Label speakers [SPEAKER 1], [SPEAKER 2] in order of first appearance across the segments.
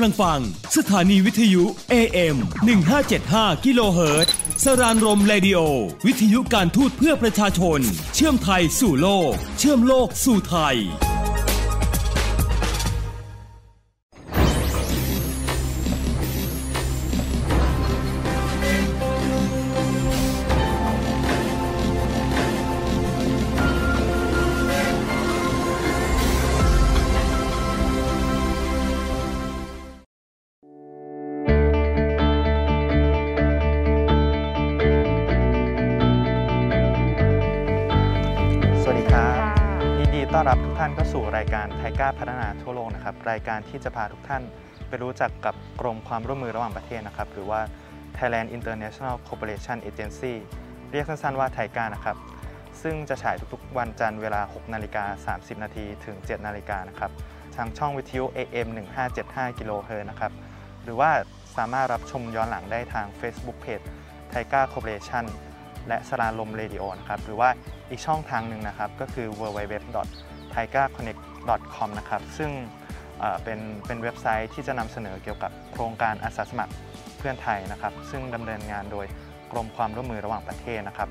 [SPEAKER 1] ำลังฟัง สถานีวิทยุ AM 1575กิโลเฮิรตซ์สรานรมเรดิโอ วิทยุการทูตเพื่อประชาชน เชื่อมไทยสู่โลก เชื่อมโลกสู่ไทย
[SPEAKER 2] ไทก้าพัฒนาทั่วโลกนะครับรายการที่จะพาทุกท่านไปรู้จักกับกรมความร่วมมือระหว่างประเทศนะครับ หรือว่า Thailand International Cooperation Agency เรียกสั้นๆว่าไทก้านะครับ ซึ่งจะฉายทุกๆ วันจันทร์เวลา 6 นาฬิกา 30 นาทีถึง 7 นาฬิกานะครับทางช่องวิทยุ AM 1575กิโลเฮิรตซ์นะครับ หรือว่าสามารถรับชมย้อนหลังได้ทาง Facebook Page ไทก้า Corporation และสราลมเรดิโอนะครับ หรือว่าอีกช่องทางหนึ่งนะครับ ก็คือ www t i g e r c o n n e c t www.taigaconnect.com นะครับ ซึ่งเอ่อเป็นเป็นเว็บไซต์ที่จะนำเสนอเกี่ยวกับโครงการอาสาสมัครเพื่อนไทยนะครับ ซึ่งดำเนินงานโดยกรมความร่วมมือระหว่างประเทศนะครับ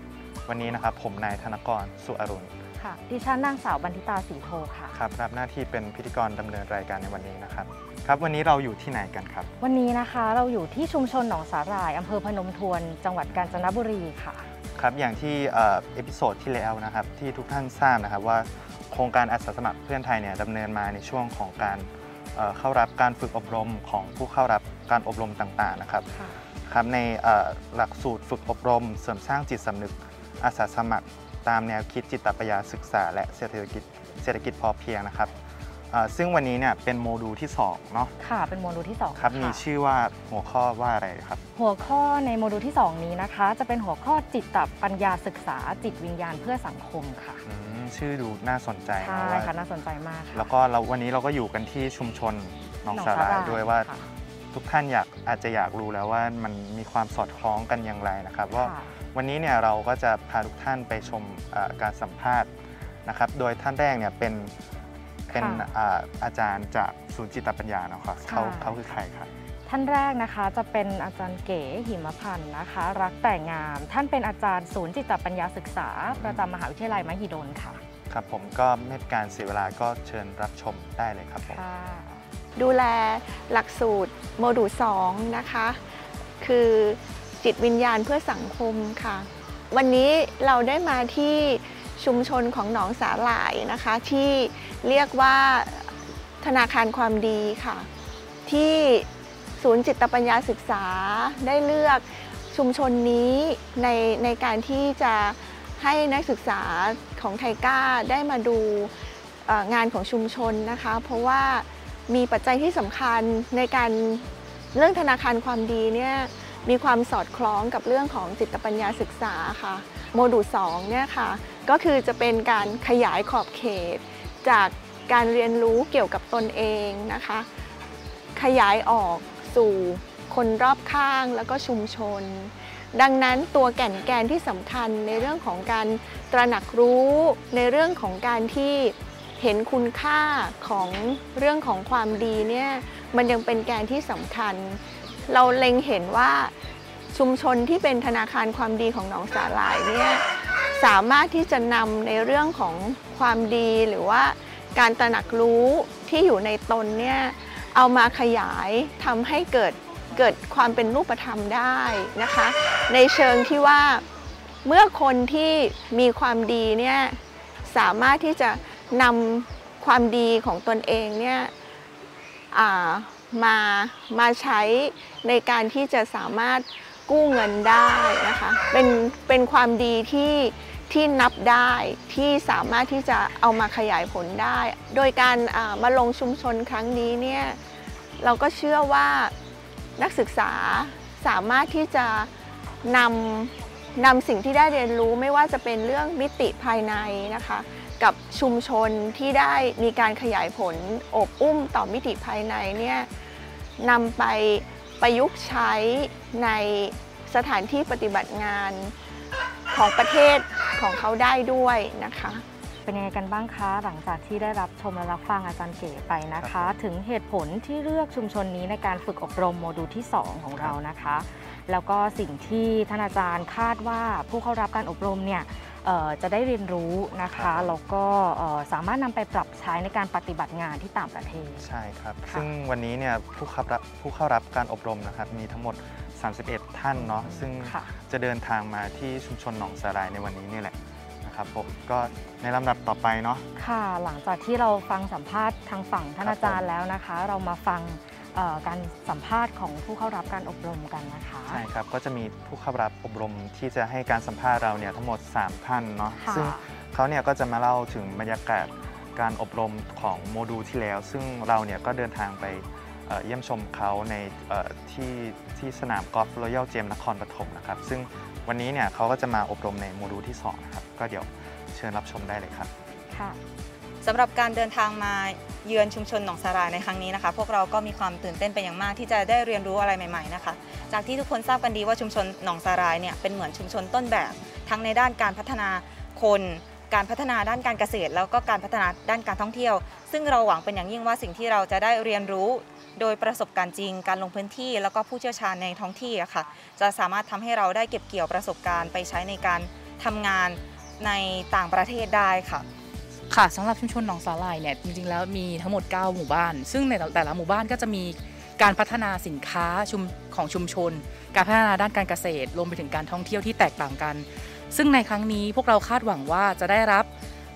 [SPEAKER 2] วันนี้นะครับผมนายธนกรสุอรุณ
[SPEAKER 3] ค่ะดิฉันนางสาวบันทิตาสีโทค่ะ
[SPEAKER 2] ครับรับหน้าที่เป็นพิธีกรดำเนินรายการในวันนี้นะครับครับวันนี้เราอยู่ที่ไหนกันครับ
[SPEAKER 3] วันนี้นะคะเราอยู่ที่ชุมชนหนองสาหร่ายอำเภอพนมทวน จังหวัดกาญจนบุรีค่ะ
[SPEAKER 2] ครับอย่างที่เอ่อ episode ที่แล้วนะครับที่ทุกท่านทราบนะครับว่าโครงการอาสาสมัครเพื่อนไทยเนี่ยดำเนินมาในช่วงของการเอ่อเข้ารับการฝึกอบรมของผู้เข้ารับการอบรมต่างๆนะครับ
[SPEAKER 3] ค่ะ
[SPEAKER 2] ครับในเอ่อหลักสูตรฝึกอบรม เสริมสร้างจิตสำนึกอาสาสมัคร ตามแนวคิดจิตตปัญญาศึกษา และเศรษฐกิจเศรษฐกิจพอเพียงนะครับเอ่อซึ่งวันนี้เนี่ยเป็นโมดูลที่สองเนาะ
[SPEAKER 3] ค่ะเป็นโมดูลที่2
[SPEAKER 2] ครับะมีชื่อว่าหัวข้อว่าอะไรครับ
[SPEAKER 3] หัวข้อในโมดูลที่ 2 นี้นะคะ จะเป็นหัวข้อจิตตปัญญาศึกษาจิตวิญญาณเพื่อสังคมค่ะ
[SPEAKER 2] อืม ชื่อดูน่าสนใจ
[SPEAKER 3] ใช่
[SPEAKER 2] นะว่า
[SPEAKER 3] ค่ะน่าสนใจมากค่ะ
[SPEAKER 2] แล้วก็เราวันนี้เราก็อยู่กันที่ชุมชนหนอง
[SPEAKER 3] หนอง
[SPEAKER 2] สาหร่าย
[SPEAKER 3] สาหร่าย
[SPEAKER 2] ด้วยว่า
[SPEAKER 3] ค่ะ
[SPEAKER 2] ทุกท่านอยากอาจจะอยากรู้แล้วว่ามันมีความสอดคล้องกันอย่างไรนะครับว่า
[SPEAKER 3] ค่ะ
[SPEAKER 2] วันนี้เนี่ยเราก็จะพาทุกท่านไปชมเอ่อการสัมภาษณ์นะครับ โดยท่านแรกเนี่ยเป็นเป็น
[SPEAKER 3] ค่ะ
[SPEAKER 2] อ่าอาจารย์จากศูนย์จิตปัญญาเนาะครับเขา
[SPEAKER 3] ค่ะ
[SPEAKER 2] เขาคือใครครับ
[SPEAKER 3] ท่านแรกนะคะจะเป็นอาจารย์เก๋หิมพันธ์นะคะ รักแต่งาม ท่านเป็นอาจารย์ศูนย์จิตปัญญาศึกษา ประจำมหาวิทยาลัยมหิดลค่ะ
[SPEAKER 2] ครับผมก็ไม่เป็นการเสียเวลาก็เชิญรับชมได้เลยครับผม
[SPEAKER 3] ค่ะ
[SPEAKER 4] ดูแลหลักสูตรโมดูล2นะคะ คือจิตวิญญาณเพื่อสังคมค่ะ วันนี้เราได้มาที่ชุมชนของหนองสาหร่ายนะคะ ที่เรียกว่าธนาคารความดีค่ะ ที่ ศูนย์จิตปัญญาศึกษาได้เลือกชุมชนนี้ในในการที่จะให้นักศึกษาของไทก้าได้มาดูงานของชุมชนนะคะ เพราะว่ามีปัจจัยที่สำคัญในการเรื่องธนาคารความดีเนี่ยมีความสอดคล้องกับเรื่องของจิตปัญญาศึกษาค่ะ โมดูล2เนี่ยค่ะก็คือจะเป็นการขยายขอบเขต จากการเรียนรู้เกี่ยวกับตนเองนะคะ ขยายออก สู่คนรอบข้างแล้วก็ชุมชน ดังนั้นตัวแก่นแกนที่สำคัญในเรื่องของการตระหนักรู้ในเรื่องของการที่เห็นคุณค่าของเรื่องของความดีเนี่ยมันยังเป็นแกนที่สำคัญ เราเล็งเห็นว่าชุมชนที่เป็นธนาคารความดีของหนองสาหร่ายเนี่ยสามารถที่จะนำในเรื่องของความดีหรือว่าการตระหนักรู้ที่อยู่ในตนเนี่ย เอามาขยายทำให้เกิดเกิดความเป็นรูปธรรมได้นะคะ ในเชิงที่ว่าเมื่อคนที่มีความดีเนี่ยสามารถที่จะนำความดีของตนเองเนี่ยมามาใช้ในการที่จะสามารถกู้เงินได้นะคะเป็นเป็นความดีที่ ที่นับได้ที่สามารถที่จะเอามาขยายผลได้ โดยการมาลงชุมชนครั้งนี้เนี่ยเราก็เชื่อว่านักศึกษาสามารถที่จะนำนำสิ่งที่ได้เรียนรู้ไม่ว่าจะเป็นเรื่องมิติภายในนะคะ กับชุมชนที่ได้มีการขยายผลอบอุ้มต่อมิติภายในเนี่ยนำไปประยุกต์ใช้ในสถานที่ปฏิบัติงาน ของประเทศของเขาได้ด้วยนะคะ
[SPEAKER 2] ค
[SPEAKER 3] เป็นยังไงกันบ้างคะหลังจากที่ได้รับชมและรับฟังอาจารย์เก๋ไปนะ
[SPEAKER 2] ครั
[SPEAKER 3] คะ
[SPEAKER 2] บผม
[SPEAKER 3] ถึงเหตุผลที่เลือกชุมชนนี้ในการฝึกอบรมโมดูลที่ 2 ของเรานะคะ แล้วก็สิ่งที่ท่านอาจารย์คาดว่าผู้เข้ารับการอบรมเนี่ยเอ่อจะได้เรียนรู้นะคะแล้วก็เอ่อสามารถนำไปปรับใช้ในการปฏิบัติงานที่ต่างประเทศ
[SPEAKER 2] ใช่ครับ
[SPEAKER 3] ค่ะ
[SPEAKER 2] ซึ่งวันนี้เนี่ยผู้เข้ารับผู้เข้ารับการอบรมนะครับมีทั้งหมด 31 ท่านเนาะซึ่ง
[SPEAKER 3] ค่ะ
[SPEAKER 2] จะเดินทางมาที่ชุมชนหนองสาลายในวันนี้นี่แหละนะครับผมก็ในลำดับต่อไปเนาะ
[SPEAKER 3] ค่ะหลังจากที่เราฟังสัมภาษณ์ทางฝั่งท่าน
[SPEAKER 2] ครับ
[SPEAKER 3] อาจารย์แล้วนะคะ เรามาฟังเอ่อการสัมภาษณ์ของผู้เข้ารับการอบรมกันนะคะ
[SPEAKER 2] ใช่ครับก็จะมีผู้เข้ารับอบรมที่จะให้การสัมภาษณ์เราเนี่ยทั้งหมด 3 ท่านเนาะ
[SPEAKER 3] ค่ะ
[SPEAKER 2] ซึ่งเขาเนี่ยก็จะมาเล่าถึงบรรยากาศการอบรมของโมดูลที่แล้ว ซึ่งเราเนี่ยก็เดินทางไป เยี่ยมชมเขาในที่ที่สนามกอล์ฟรอยัลเจมนครปฐมนะครับ ซึ่งวันนี้เนี่ยเขาก็จะมาอบรมในโมดูลที่สองนะครับ ก็เดี๋ยวเชิญรับชมได้เลยครับ
[SPEAKER 3] ค่ะ
[SPEAKER 5] สำหรับการเดินทางมาเยือนชุมชนหนองสารายในครั้งนี้นะคะ พวกเราก็มีความตื่นเต้นเป็นอย่างมากที่จะได้เรียนรู้อะไรใหม่ ๆนะคะ จากที่ทุกคนทราบกันดีว่าชุมชนหนองสารายเนี่ยเป็นเหมือนชุมชนต้นแบบ ทั้งในด้านการพัฒนาคน การพัฒนาด้านการเกษตร แล้วก็การพัฒนาด้านการท่องเที่ยว ซึ่งเราหวังเป็นอย่างยิ่งว่าสิ่งที่เราจะได้เรียนรู้โดยประสบการณ์จริง การลงพื้นที่ แล้วก็ผู้เชี่ยวชาญในท้องที่อะค่ะ จะสามารถทำให้เราได้เก็บเกี่ยวประสบการณ์ไปใช้ในการทำงานในต่างประเทศได้ค่ะ
[SPEAKER 6] ค่ะสำหรับชุมชนหนองสาหร่ายเนี่ยจริงๆแล้วมีทั้งหมด 9 หมู่บ้าน ซึ่งในแต่ละหมู่บ้านก็จะมีการพัฒนาสินค้าชุมของชุมชน การพัฒนาด้านการเกษตรรวมไปถึงการท่องเที่ยวที่แตกต่างกัน ซึ่งในครั้งนี้พวกเราคาดหวังว่าจะได้รับ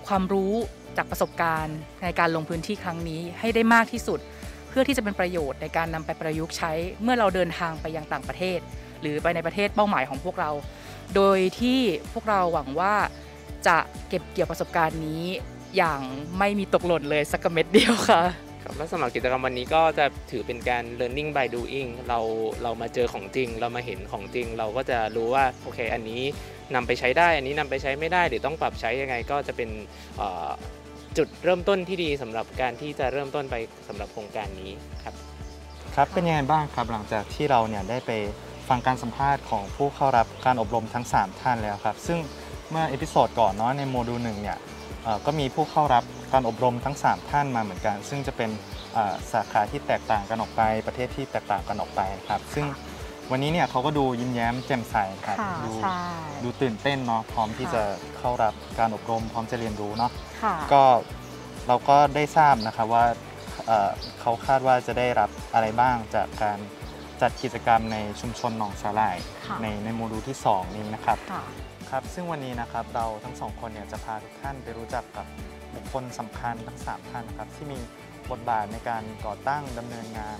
[SPEAKER 6] ความรู้จากประสบการณ์ในการลงพื้นที่ครั้งนี้ให้ได้มากที่สุด เพื่อที่จะเป็นประโยชน์ในการนำไปประยุกต์ใช้เมื่อเราเดินทางไปยังต่างประเทศ หรือไปในประเทศเป้าหมายของพวกเรา โดยที่พวกเราหวังว่าจะเก็บเกี่ยวประสบการณ์นี้อย่างไม่มีตกหล่นเลยสักเม็ดเดียวค่ะ
[SPEAKER 7] ครับและสำหรับกิจกรรมวันนี้ก็จะถือเป็นการ learning by doing เราเรามาเจอของจริง เรามาเห็นของจริง เราก็จะรู้ว่าโอเค อันนี้นำไปใช้ได้ อันนี้นำไปใช้ไม่ได้หรือต้องปรับใช้ยังไงก็จะเป็นจุดเริ่มต้นที่ดีสำหรับการที่จะเริ่มต้นไปสำหรับโครงการนี้ครับ
[SPEAKER 2] ครับเป็นยังไงบ้างครับหลังจากที่เราเนี่ยได้ไปฟังการสัมภาษณ์ของผู้เข้ารับการอบรมทั้ง 3 ท่านแล้วครับ ซึ่งเมื่อ episode ก่อนเนาะในโมดูลหนึ่งเนี่ย ก็มีผู้เข้ารับการอบรมทั้ง 3 ท่านมาเหมือนกัน ซึ่งจะเป็นเอ่อสาขาที่แตกต่างกันออกไป ประเทศที่แตกต่างกันออกไปครับ ซึ่งวันนี้เนี่ยเขาก็ดูยิ้มแย้มแจ่มใสครับ
[SPEAKER 3] ค่ะ
[SPEAKER 2] ดู
[SPEAKER 3] ใช่
[SPEAKER 2] ดูตื่นเต้นเนาะพร้อมที่
[SPEAKER 3] ค่ะ
[SPEAKER 2] จะเข้ารับการอบรม พร้อมจะเรียนรู้เนาะ
[SPEAKER 3] ค่ะ
[SPEAKER 2] ก็เราก็ได้ทราบนะครับว่าเอ่อเขาคาดว่าจะได้รับอะไรบ้างจากการจัดกิจกรรมในชุมชนหนองสาหร่าย
[SPEAKER 3] ค่ะ
[SPEAKER 2] ในในโมดูลที่ 2 นี้นะครับ
[SPEAKER 3] ค่ะ
[SPEAKER 2] ครับ ซึ่งวันนี้นะครับเราทั้งสองคนเนี่ยจะพาทุกท่านไปรู้จักกับบุคคลสำคัญทั้ง 3 ท่านนะครับที่มีบทบาทในการก่อตั้งดำเนินงาน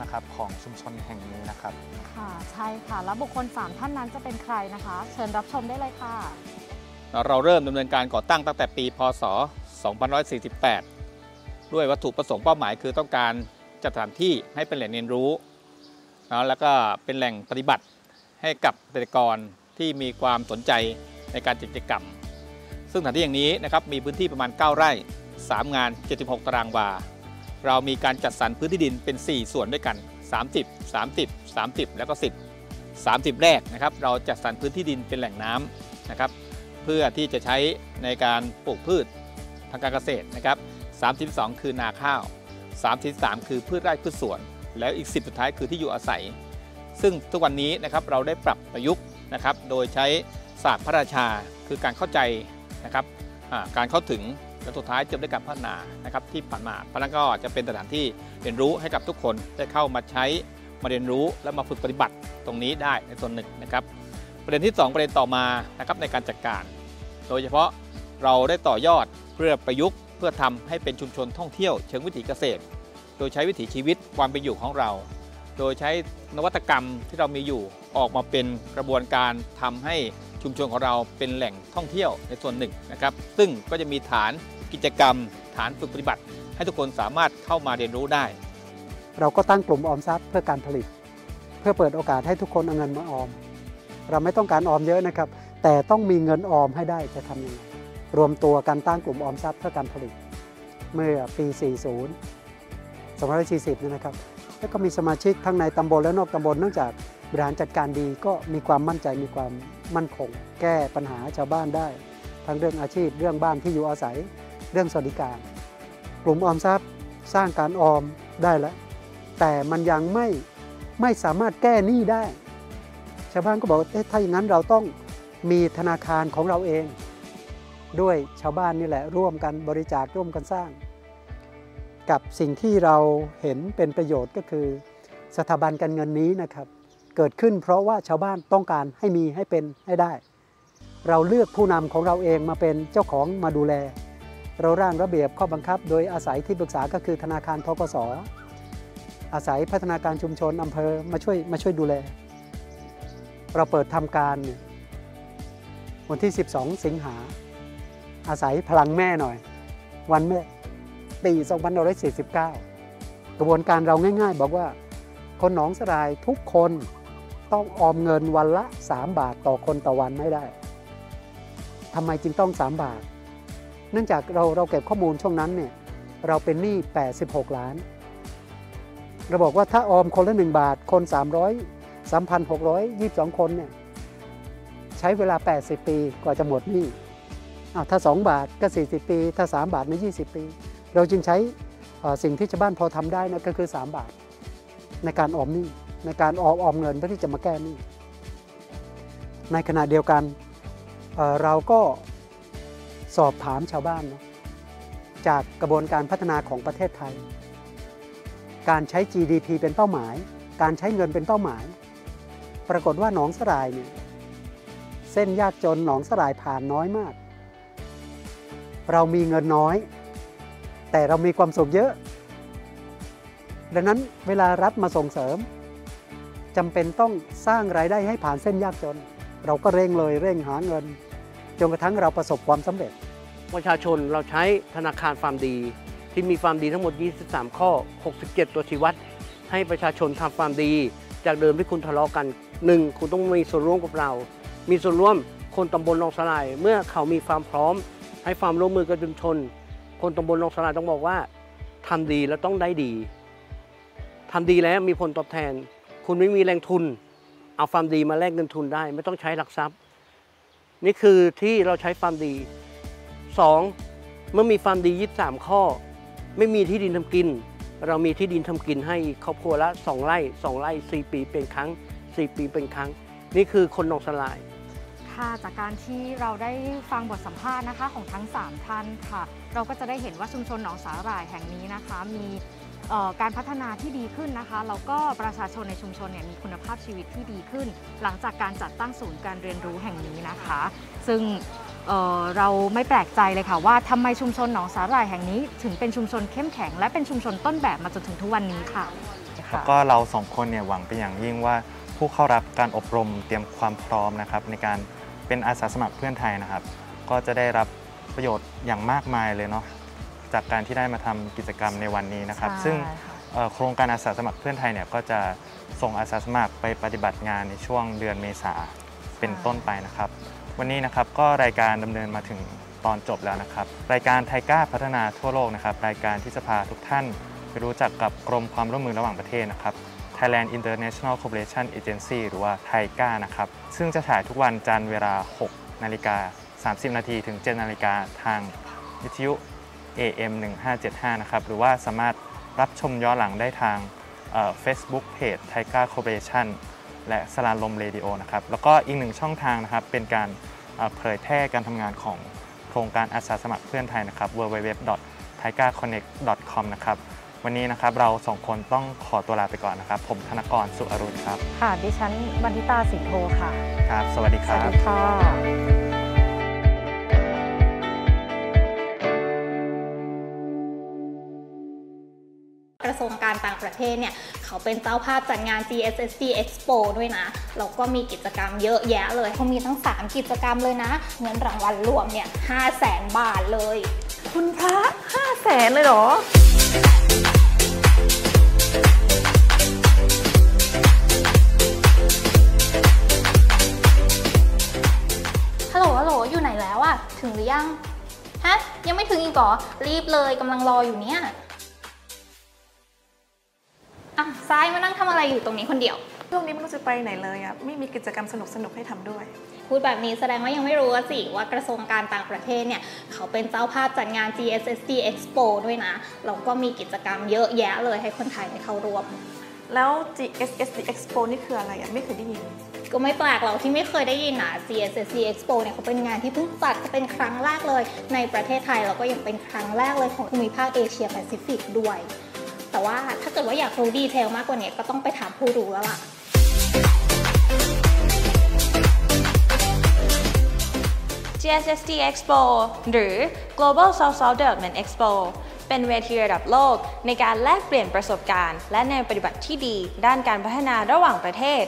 [SPEAKER 2] นะครับของชุมชนแห่งนี้นะครับ
[SPEAKER 3] ค่ะใช่ค่ะ แล้วบุคคล 3 ท่านนั้นจะเป็นใครนะคะ เชิญรับชมได้เลยค่ะ
[SPEAKER 8] เราเริ่มดำเนินการก่อตั้งตั้งแต่ปี พศ 2548 ด้วยวัตถุประสงค์เป้าหมายคือต้องการจัดสถานที่ให้เป็นแหล่งเรียนรู้นะแล้วก็เป็นแหล่งปฏิบัติให้กับเกษตรกร ที่มีความสนใจในการจัดกิจกรรม ซึ่งสถานที่อย่างนี้นะครับมีพื้นที่ประมาณ 9 ไร่ 3 งาน 76 ตารางวา เรามีการจัดสรรพื้นที่ดินเป็น 4 ส่วนด้วยกัน 30 30 30 แล้วก็ 10 30 แรกนะครับเราจัดสรรพื้นที่ดินเป็นแหล่งน้ำนะครับเพื่อที่จะใช้ในการปลูกพืชทางการเกษตรนะครับ32 คือนาข้าว 33 คือพืชไร่พืชสวน แล้วอีก 10 สุดท้ายคือที่อยู่อาศัย ซึ่งทุกวันนี้นะครับเราได้ปรับประยุกต์ นะครับ โดยใช้ศาสตร์พระราชาคือการเข้าใจนะครับการเข้าถึงและสุดท้ายจบด้วยการพัฒนานะครับที่ผ่านมาเพราะนั้นก็จะเป็นสถานที่เรียนรู้ให้กับทุกคนได้เข้ามาใช้มาเรียนรู้และมาฝึกปฏิบัติตรงนี้ได้ในส่วนหนึ่งนะครับ ประเด็นที่ 2 ประเด็นต่อมานะครับในการจัดการ โดยเฉพาะเราได้ต่อยอดเพื่อประยุกต์ เพื่อทำให้เป็นชุมชนท่องเที่ยวเชิงวิถีเกษตร โดยใช้วิถีชีวิตความเป็นอยู่ของเรา โดยใช้นวัตกรรมที่เรามีอยู่ออกมาเป็นกระบวนการทำให้ชุมชนของเราเป็นแหล่งท่องเที่ยวในส่วนหนึ่งนะครับ ซึ่งก็จะมีฐานกิจกรรม ฐานฝึกปฏิบัติ ให้ทุกคนสามารถเข้ามาเรียนรู้ได้
[SPEAKER 9] เราก็ตั้งกลุ่มออมทรัพย์เพื่อการผลิต เพื่อเปิดโอกาสให้ทุกคนเอาเงินมาออม เราไม่ต้องการออมเยอะนะครับ แต่ต้องมีเงินออมให้ได้จะทำยังไงรวมตัวกันตั้งกลุ่มออมทรัพย์เพื่อการผลิต เมื่อปี 40 2540นี่นะครับ แล้วก็มีสมาชิกทั้งในตำบลและนอกตำบลเนื่องจากบริหารจัดการดีก็มีความมั่นใจมีความมั่นคง แก้ปัญหาชาวบ้านได้ ทั้งเรื่องอาชีพเรื่องบ้านที่อยู่อาศัย เรื่องสวัสดิการ กลุ่มออมทรัพย์สร้างการออมได้แล้วแต่มันยังไม่ไม่สามารถแก้หนี้ได้ ชาวบ้านก็บอกเอ๊ะถ้าอย่างนั้นเราต้องมีธนาคารของเราเอง ด้วยชาวบ้านนี่แหละร่วมกันบริจาคร่วมกันสร้าง กับสิ่งที่เราเห็นเป็นประโยชน์ก็คือ สถาบันการเงินนี้นะครับ เกิดขึ้นเพราะว่าชาวบ้านต้องการให้มีให้เป็นให้ได้ เราเลือกผู้นำของเราเองมาเป็นเจ้าของมาดูแล เราร่างระเบียบข้อบังคับ โดยอาศัยที่ปรึกษาก็คือธนาคารทกสอาศัยพัฒนาการชุมชนอำเภอมาช่วยมาช่วยดูแล เราเปิดทำการวันที่ 12 สิงหา อาศัยพลังแม่หน่อย วันแม่ ปี 2549 กระบวนการเราง่าย ๆ บอกว่า คนหนองสลายทุกคนต้องออมเงินวันละ 3 บาทต่อคนต่อวันไม่ได้ทำไมจึงต้อง 3 บาท เนื่องจากเราเราเก็บข้อมูลช่วงนั้นเนี่ยเราเป็นหนี้ 86 ล้าน เราบอกว่าถ้าออมคนละ 1 บาท คน 300 3,622 คนเนี่ยใช้เวลา 80 ปีกว่าจะหมดหนี้อ้าวถ้า 2 บาทก็ 40 ปี ถ้า 3 บาทใน20 ปี เราจึงใช้สิ่งที่ชาวบ้านพอทำได้นะก็คือ 3 บาท ในการออมหนี้ในการออมออมเงินเพื่อที่จะมาแก้หนี้ในขณะเดียวกันเเราก็สอบถามชาวบ้านนะจากกระบวนการพัฒนาของประเทศไทย การใช้ GDP เป็นเป้าหมาย การใช้เงินเป็นเป้าหมาย ปรากฏว่าหนองสลายเนี่ยเส้นยากจนหนองสลายผ่านน้อยมาก เรามีเงินน้อย แต่เรามีความสุขเยอะ ดังนั้นเวลารัฐมาส่งเสริมจำเป็นต้องสร้างรายได้ให้ผ่านเส้นยากจน เราก็เร่งเลยเร่งหาเงินจนกระทั่งเราประสบความสำเร็จ
[SPEAKER 10] ประชาชนเราใช้ธนาคารฟาร์มดี ที่มีฟาร์มดีทั้งหมด 23 ข้อ 67 ตัวชี้วัด ให้ประชาชนทำฟาร์มดี จากเดิมที่คุณทะเลาะกัน 1. คุณต้องมีส่วนร่วมกับเรา มีส่วนร่วมคนตำบลหนองสลาย เมื่อเขามีความพร้อม ให้ความร่วมมือกับชุมชน คนตำบลหนองสลาต้องบอกว่าทำดีแล้วต้องได้ดีทำดีแล้วมีผลตอบแทน คุณไม่มีแรงทุน เอาฟาร์มดีมาแลกเงินทุนได้ ไม่ต้องใช้หลักทรัพย์ นี่คือที่เราใช้ฟาร์มดี 2. เมื่อมีฟาร์มดี23ข้อ ไม่มีที่ดินทำกิน เรามีที่ดินทำกินให้ครอบครัวละ 2 ไร่ 2 ไร่ 4 ปีเป็นครั้ง 4 ปีเป็นครั้ง นี่คือคนหนองสลาย
[SPEAKER 3] ค่ะจากการที่เราได้ฟังบทสัมภาษณ์นะคะของทั้ง 3 ท่านค่ะ เราก็จะได้เห็นว่าชุมชนหนองสาหร่ายแห่งนี้นะคะ มีการพัฒนาที่ดีขึ้นนะคะแล้วก็ประชาชนในชุมชนเนี่ยมีคุณภาพชีวิตที่ดีขึ้น หลังจากการจัดตั้งศูนย์การเรียนรู้แห่งนี้นะคะ ซึ่งเเราไม่แปลกใจเลยค่ะว่าทำไมชุมชนหนองสาหร่ายแห่งนี้ ถึงเป็นชุมชนเข้มแข็ง และเป็นชุมชนต้นแบบมาจนถึงทุกวันนี้ค่ะ
[SPEAKER 2] แล้วก็เราสองคนเนี่ยหวังเป็นอย่างยิ่งว่าผู้เข้ารับการอบรมเตรียมความพร้อมนะครับในการเป็นอาสาสมัครเพื่อนไทยนะครับ ก็จะได้รับ ประโยชน์อย่างมากมายเลยเนาะจากการที่ได้มาทำกิจกรรมในวันนี้นะครับ
[SPEAKER 3] ใช่
[SPEAKER 2] ซึ่ง
[SPEAKER 3] ค่ะ
[SPEAKER 2] เอ่อโครงการอาสาสมัครเพื่อนไทยเนี่ยก็จะส่งอาสาสมัครไปปฏิบัติงานในช่วงเดือนเมษาเป็นต้นไปนะครับ วันนี้นะครับก็รายการดำเนินมาถึงตอนจบแล้วนะครับ รายการไทก้าพัฒนาทั่วโลกนะครับ รายการที่จะพาทุกท่านไปรู้จักกับกรมความร่วมมือระหว่างประเทศนะครับ Thailand International Cooperation Agency หรือว่า TICA นะครับ ซึ่งจะฉายทุกวันจันทร์เวลา 6 นาฬิกา 30 นาทีถึง7นาฬิกาทางวิทยุ AM 1575 นะครับ หรือว่าสามารถรับชมย้อนหลังได้ทาง Facebook page TICA Cooperation และสราญรมเรดิโอนะครับ แล้วก็อีกหนึ่งช่องทางนะครับ เป็นการเอ่อเผยแพร่การทำงานของโครงการอาสาสมัครเพื่อนไทยนะครับ www.thaigaconnect.com นะครับวันนี้นะครับเราสองคนต้องขอตัวลาไปก่อนนะครับ ผมธนกรสุอรุณครับ
[SPEAKER 3] ค่ะ ดิฉันบันทิตาสิงโทค่ะ
[SPEAKER 2] ครับ สวัสดีค
[SPEAKER 3] สวั
[SPEAKER 2] รั
[SPEAKER 3] ส
[SPEAKER 2] บ
[SPEAKER 3] ดีค่ะ
[SPEAKER 11] ระทรวงการต่างประเทศเนี่ยเขาเป็นเจ้าภาพจัดงาน GSSD Expo ด้วยนะแล้วก็มีกิจกรรมเยอะแยะเลยเขามีทั้ง 3 กิจกรรมเลยนะ เงินรางวัลรวมเนี่ย5 0 0แสนบาทเลย
[SPEAKER 12] คุณพระห้าแสนเลยเหรอ
[SPEAKER 11] ฮัลโหลฮัลโหลอยู่ไหนแล้วอะถึงหรือยัง ฮะ ยังไม่ถึงอีกเหรอ รีบเลยกำลังรออยู่เนี่ย อะซ้ายมานั่งทำอะไรอยู่ตรงนี้คนเดียว
[SPEAKER 12] ช่วงนี้ไม่รู้จะไปไหนเลยอะไม่มีกิจกรรมสนุกๆให้ทำด้วย
[SPEAKER 11] พูดแบบนี้แสดงว่ายังไม่รู้อะสิว่ากระทรวงการต่างประเทศเนี่ย เขาเป็นเจ้าภาพจัดงาน GSSD Expo ด้วยนะ แล้วก็มีกิจกรรมเยอะแยะเลยให้คนไทยได้เข้าร่วม
[SPEAKER 12] แล้ว GSSD Expo นี่คืออะไรอะไม่เคยได้ยิน
[SPEAKER 11] ก็ไม่แปลกหรอกที่ไม่เคยได้ยินนะ GSSC Expo เนี่ยเขาเป็นงานที่เพิ่งจัดเป็นครั้งแรกเลย ในประเทศไทยแล้วก็ยังเป็นครั้งแรกเลยของภูมิภาคเอเชียแปซิฟิกด้วย แต่ว่าถ้าเกิดว่าอยากรู้ดีเทลมากกว่านี้ก็ต้องไปถามผู้รู้แล้วล่ะ
[SPEAKER 13] GSSD Expo หรือ Global South South Development Expo เป็นเวทีระดับโลกในการแลกเปลี่ยนประสบการณ์ และแนวปฏิบัติที่ดี ด้านการพัฒนาระหว่างประเทศ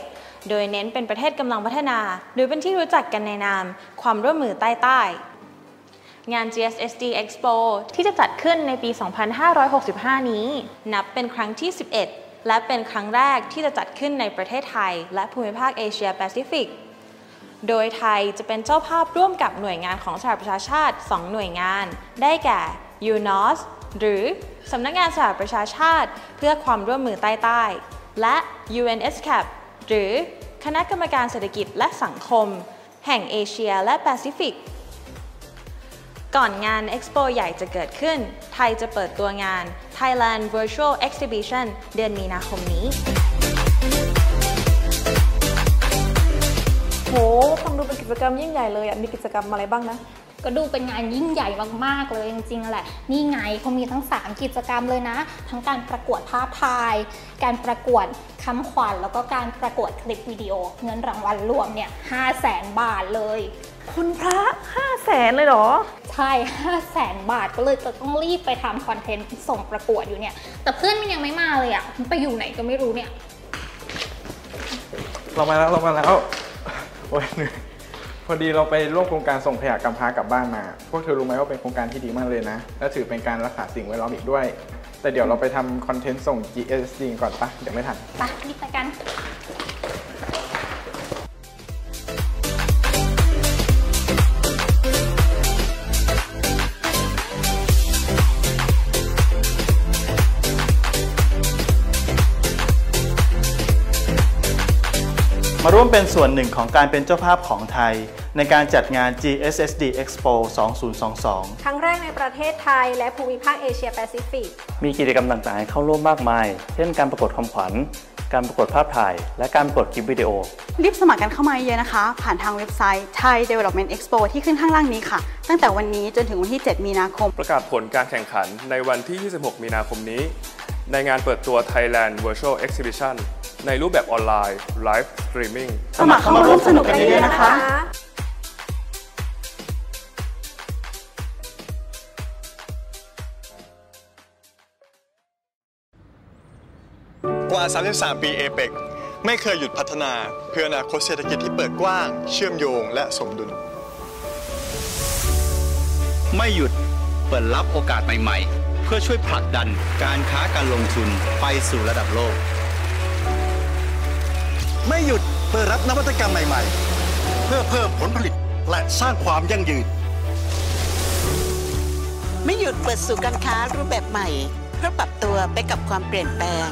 [SPEAKER 13] โดยเน้นเป็นประเทศกำลังพัฒนา หรือเป็นที่รู้จักกันในนาม ความร่วมมือใต้ใต้ งาน GSSD Expo ที่จะจัดขึ้นในปี 2565 นี้ นับเป็นครั้งที่ 11 และเป็นครั้งแรกที่จะจัดขึ้นในประเทศไทย และภูมิภาคเอเชียแปซิฟิก โดยไทยจะเป็นเจ้าภาพร่วมกับหน่วยงานของสหประชาชาติ 2 หน่วยงาน ได้แก่ UNOS หรือสำนักงานสหประชาชาติ เพื่อความร่วมมือใต้ใต้ และ UNSCAP หรือคณะกรรมการเศรษฐกิจและสังคม แห่งเอเชียและแปซิฟิก ก่อนงาน Expo ใหญ่จะเกิดขึ้น ไทยจะเปิดตัวงาน Thailand Virtual Exhibition เดือนมีนาคมนี้
[SPEAKER 12] โห ฟังดูเป็นกิจกรรมยิ่งใหญ่เลยอะมีกิจกรรมอะไรบ้างนะ
[SPEAKER 11] ก็ดูเป็นงานยิ่งใหญ่มากๆเลยจริงๆแหละ นี่ไงเขามีทั้ง 3 กิจกรรมเลยนะ ทั้งการประกวดภาพถ่าย การประกวดคำขวัญแล้วก็การประกวดคลิปวิดีโอ เงินรางวัลรวมเนี่ย5 0 0แสนบาทเลย
[SPEAKER 12] คุณพระ5 0 0แสนเลยเหรอ
[SPEAKER 11] ใช่5 0 0แสนบาทก็เลยจะต้องรีบไปทำคอนเทนต์ส่งประกวดอยู่เนี่ย แต่เพื่อนมันยังไม่มาเลยอะ่ะมันไปอยู่ไหนก็ไม่รู้เนี่ย
[SPEAKER 2] เรามาแล้วเรามาแล้ว โอ้ยเหนื่อย พอดีเราไปร่วมโครงการส่งขยะกำพร้ากลับบ้านมา พวกเธอรู้ไหมว่าเป็นโครงการที่ดีมากเลยนะ และถือเป็นการรักษาสิ่งแวดล้อมอีกด้วย แต่เดี๋ยวเราไปทำคอนเทนต์ส่ง GSD ก่อนปะเดี๋ยวไม่ทัน
[SPEAKER 11] ไปรีบไปกัน
[SPEAKER 14] มาร่วมเป็นส่วนหนึ่งของการเป็นเจ้าภาพของไทย ในการจัดงาน GSSD Expo 2022
[SPEAKER 15] ครั้งแรกในประเทศไทยและภูมิภาคเอเชียแปซิฟิก
[SPEAKER 16] มีกิจกรรมต่างๆให้เข้าร่วมมากมาย เช่นการประกวดคำขวัญ การประกวดภาพถ่าย และการประกวดคลิปวิดีโอ
[SPEAKER 17] รีบสมัครกันเข้ามาเยอะนะคะ ผ่านทางเว็บไซต์ Thai Development Expo ที่ขึ้นข้างล่างนี้ค่ะ ตั้งแต่วันนี้จนถึงวันที่ 7 มีนาคม
[SPEAKER 18] ประกาศผลการแข่งขันในวันที่ 26 มีนาคมนี้ ในงานเปิดตัว Thailand Virtual Exhibition ในรูปแบบออนไลน์ Live Streaming
[SPEAKER 17] สมัครเข้ามาร่วมสนุกกันเยอะๆนะคะ
[SPEAKER 19] กว่า 33 ปีเอเปกไม่เคยหยุดพัฒนาเพื่ออนาคตเศรษฐกิจที่เปิดกว้าง เชื่อมโยงและสมดุล
[SPEAKER 20] ไม่หยุดเปิดรับโอกาสใหม่ ๆ เพื่อช่วยผลักดันการค้าการลงทุนไปสู่ระดับโลก
[SPEAKER 19] ไม่หยุดเปิดรับนวัตกรรมใหม่ๆ เพื่อเพิ่มผลผลิตและสร้างความยั่งยืน
[SPEAKER 21] ไม่หยุดเปิดสู่การค้ารูปแบบใหม่ เพื่อปรับตัวไปกับความเปลี่ยนแปลง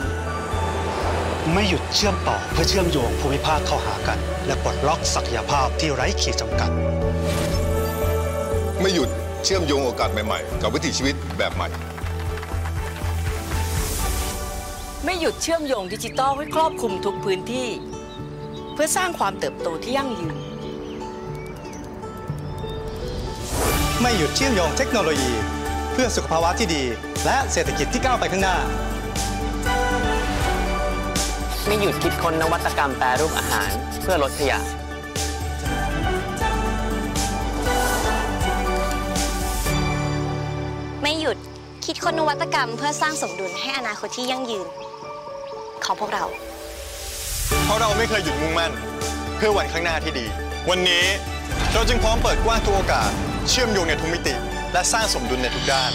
[SPEAKER 22] ไม่หยุดเชื่อมต่อเพื่อเชื่อมโยงภูมิภาคเข้าหากัน และปลดล็อกศักยภาพที่ไร้ขีดจำกัด
[SPEAKER 23] ไม่หยุดเชื่อมโยงโอกาสใหม่ๆ กับวิถีชีวิตแบบใหม่
[SPEAKER 21] ไม่หยุดเชื่อมโยงดิจิทัลให้ครอบคลุมทุกพื้นที่ เพื่อสร้างความเติบโตที่ยั่งยืน
[SPEAKER 22] ไม่หยุดเชื่อมโยงเทคโนโลยี เพื่อสุขภาวะที่ดี และเศรษฐกิจที่ก้าวไปข้างหน้า
[SPEAKER 24] ไม่หยุดคิดค้นนวัตกรรมแปรรูปอาหารเพื่อลดขยะ
[SPEAKER 25] ไม่หยุดคิดค้นนวัตกรรมเพื่อสร้างสมดุลให้อนาคตที่ยั่งยืน ของพวกเรา
[SPEAKER 19] เพราะเราไม่เคยหยุดมุ่งมั่น เพื่อวันข้างหน้าที่ดี วันนี้เราจึงพร้อมเปิดกว้างทุกโอกาส เชื่อมโยงในทุกมิติ และสร้างสมดุลในทุกด้าน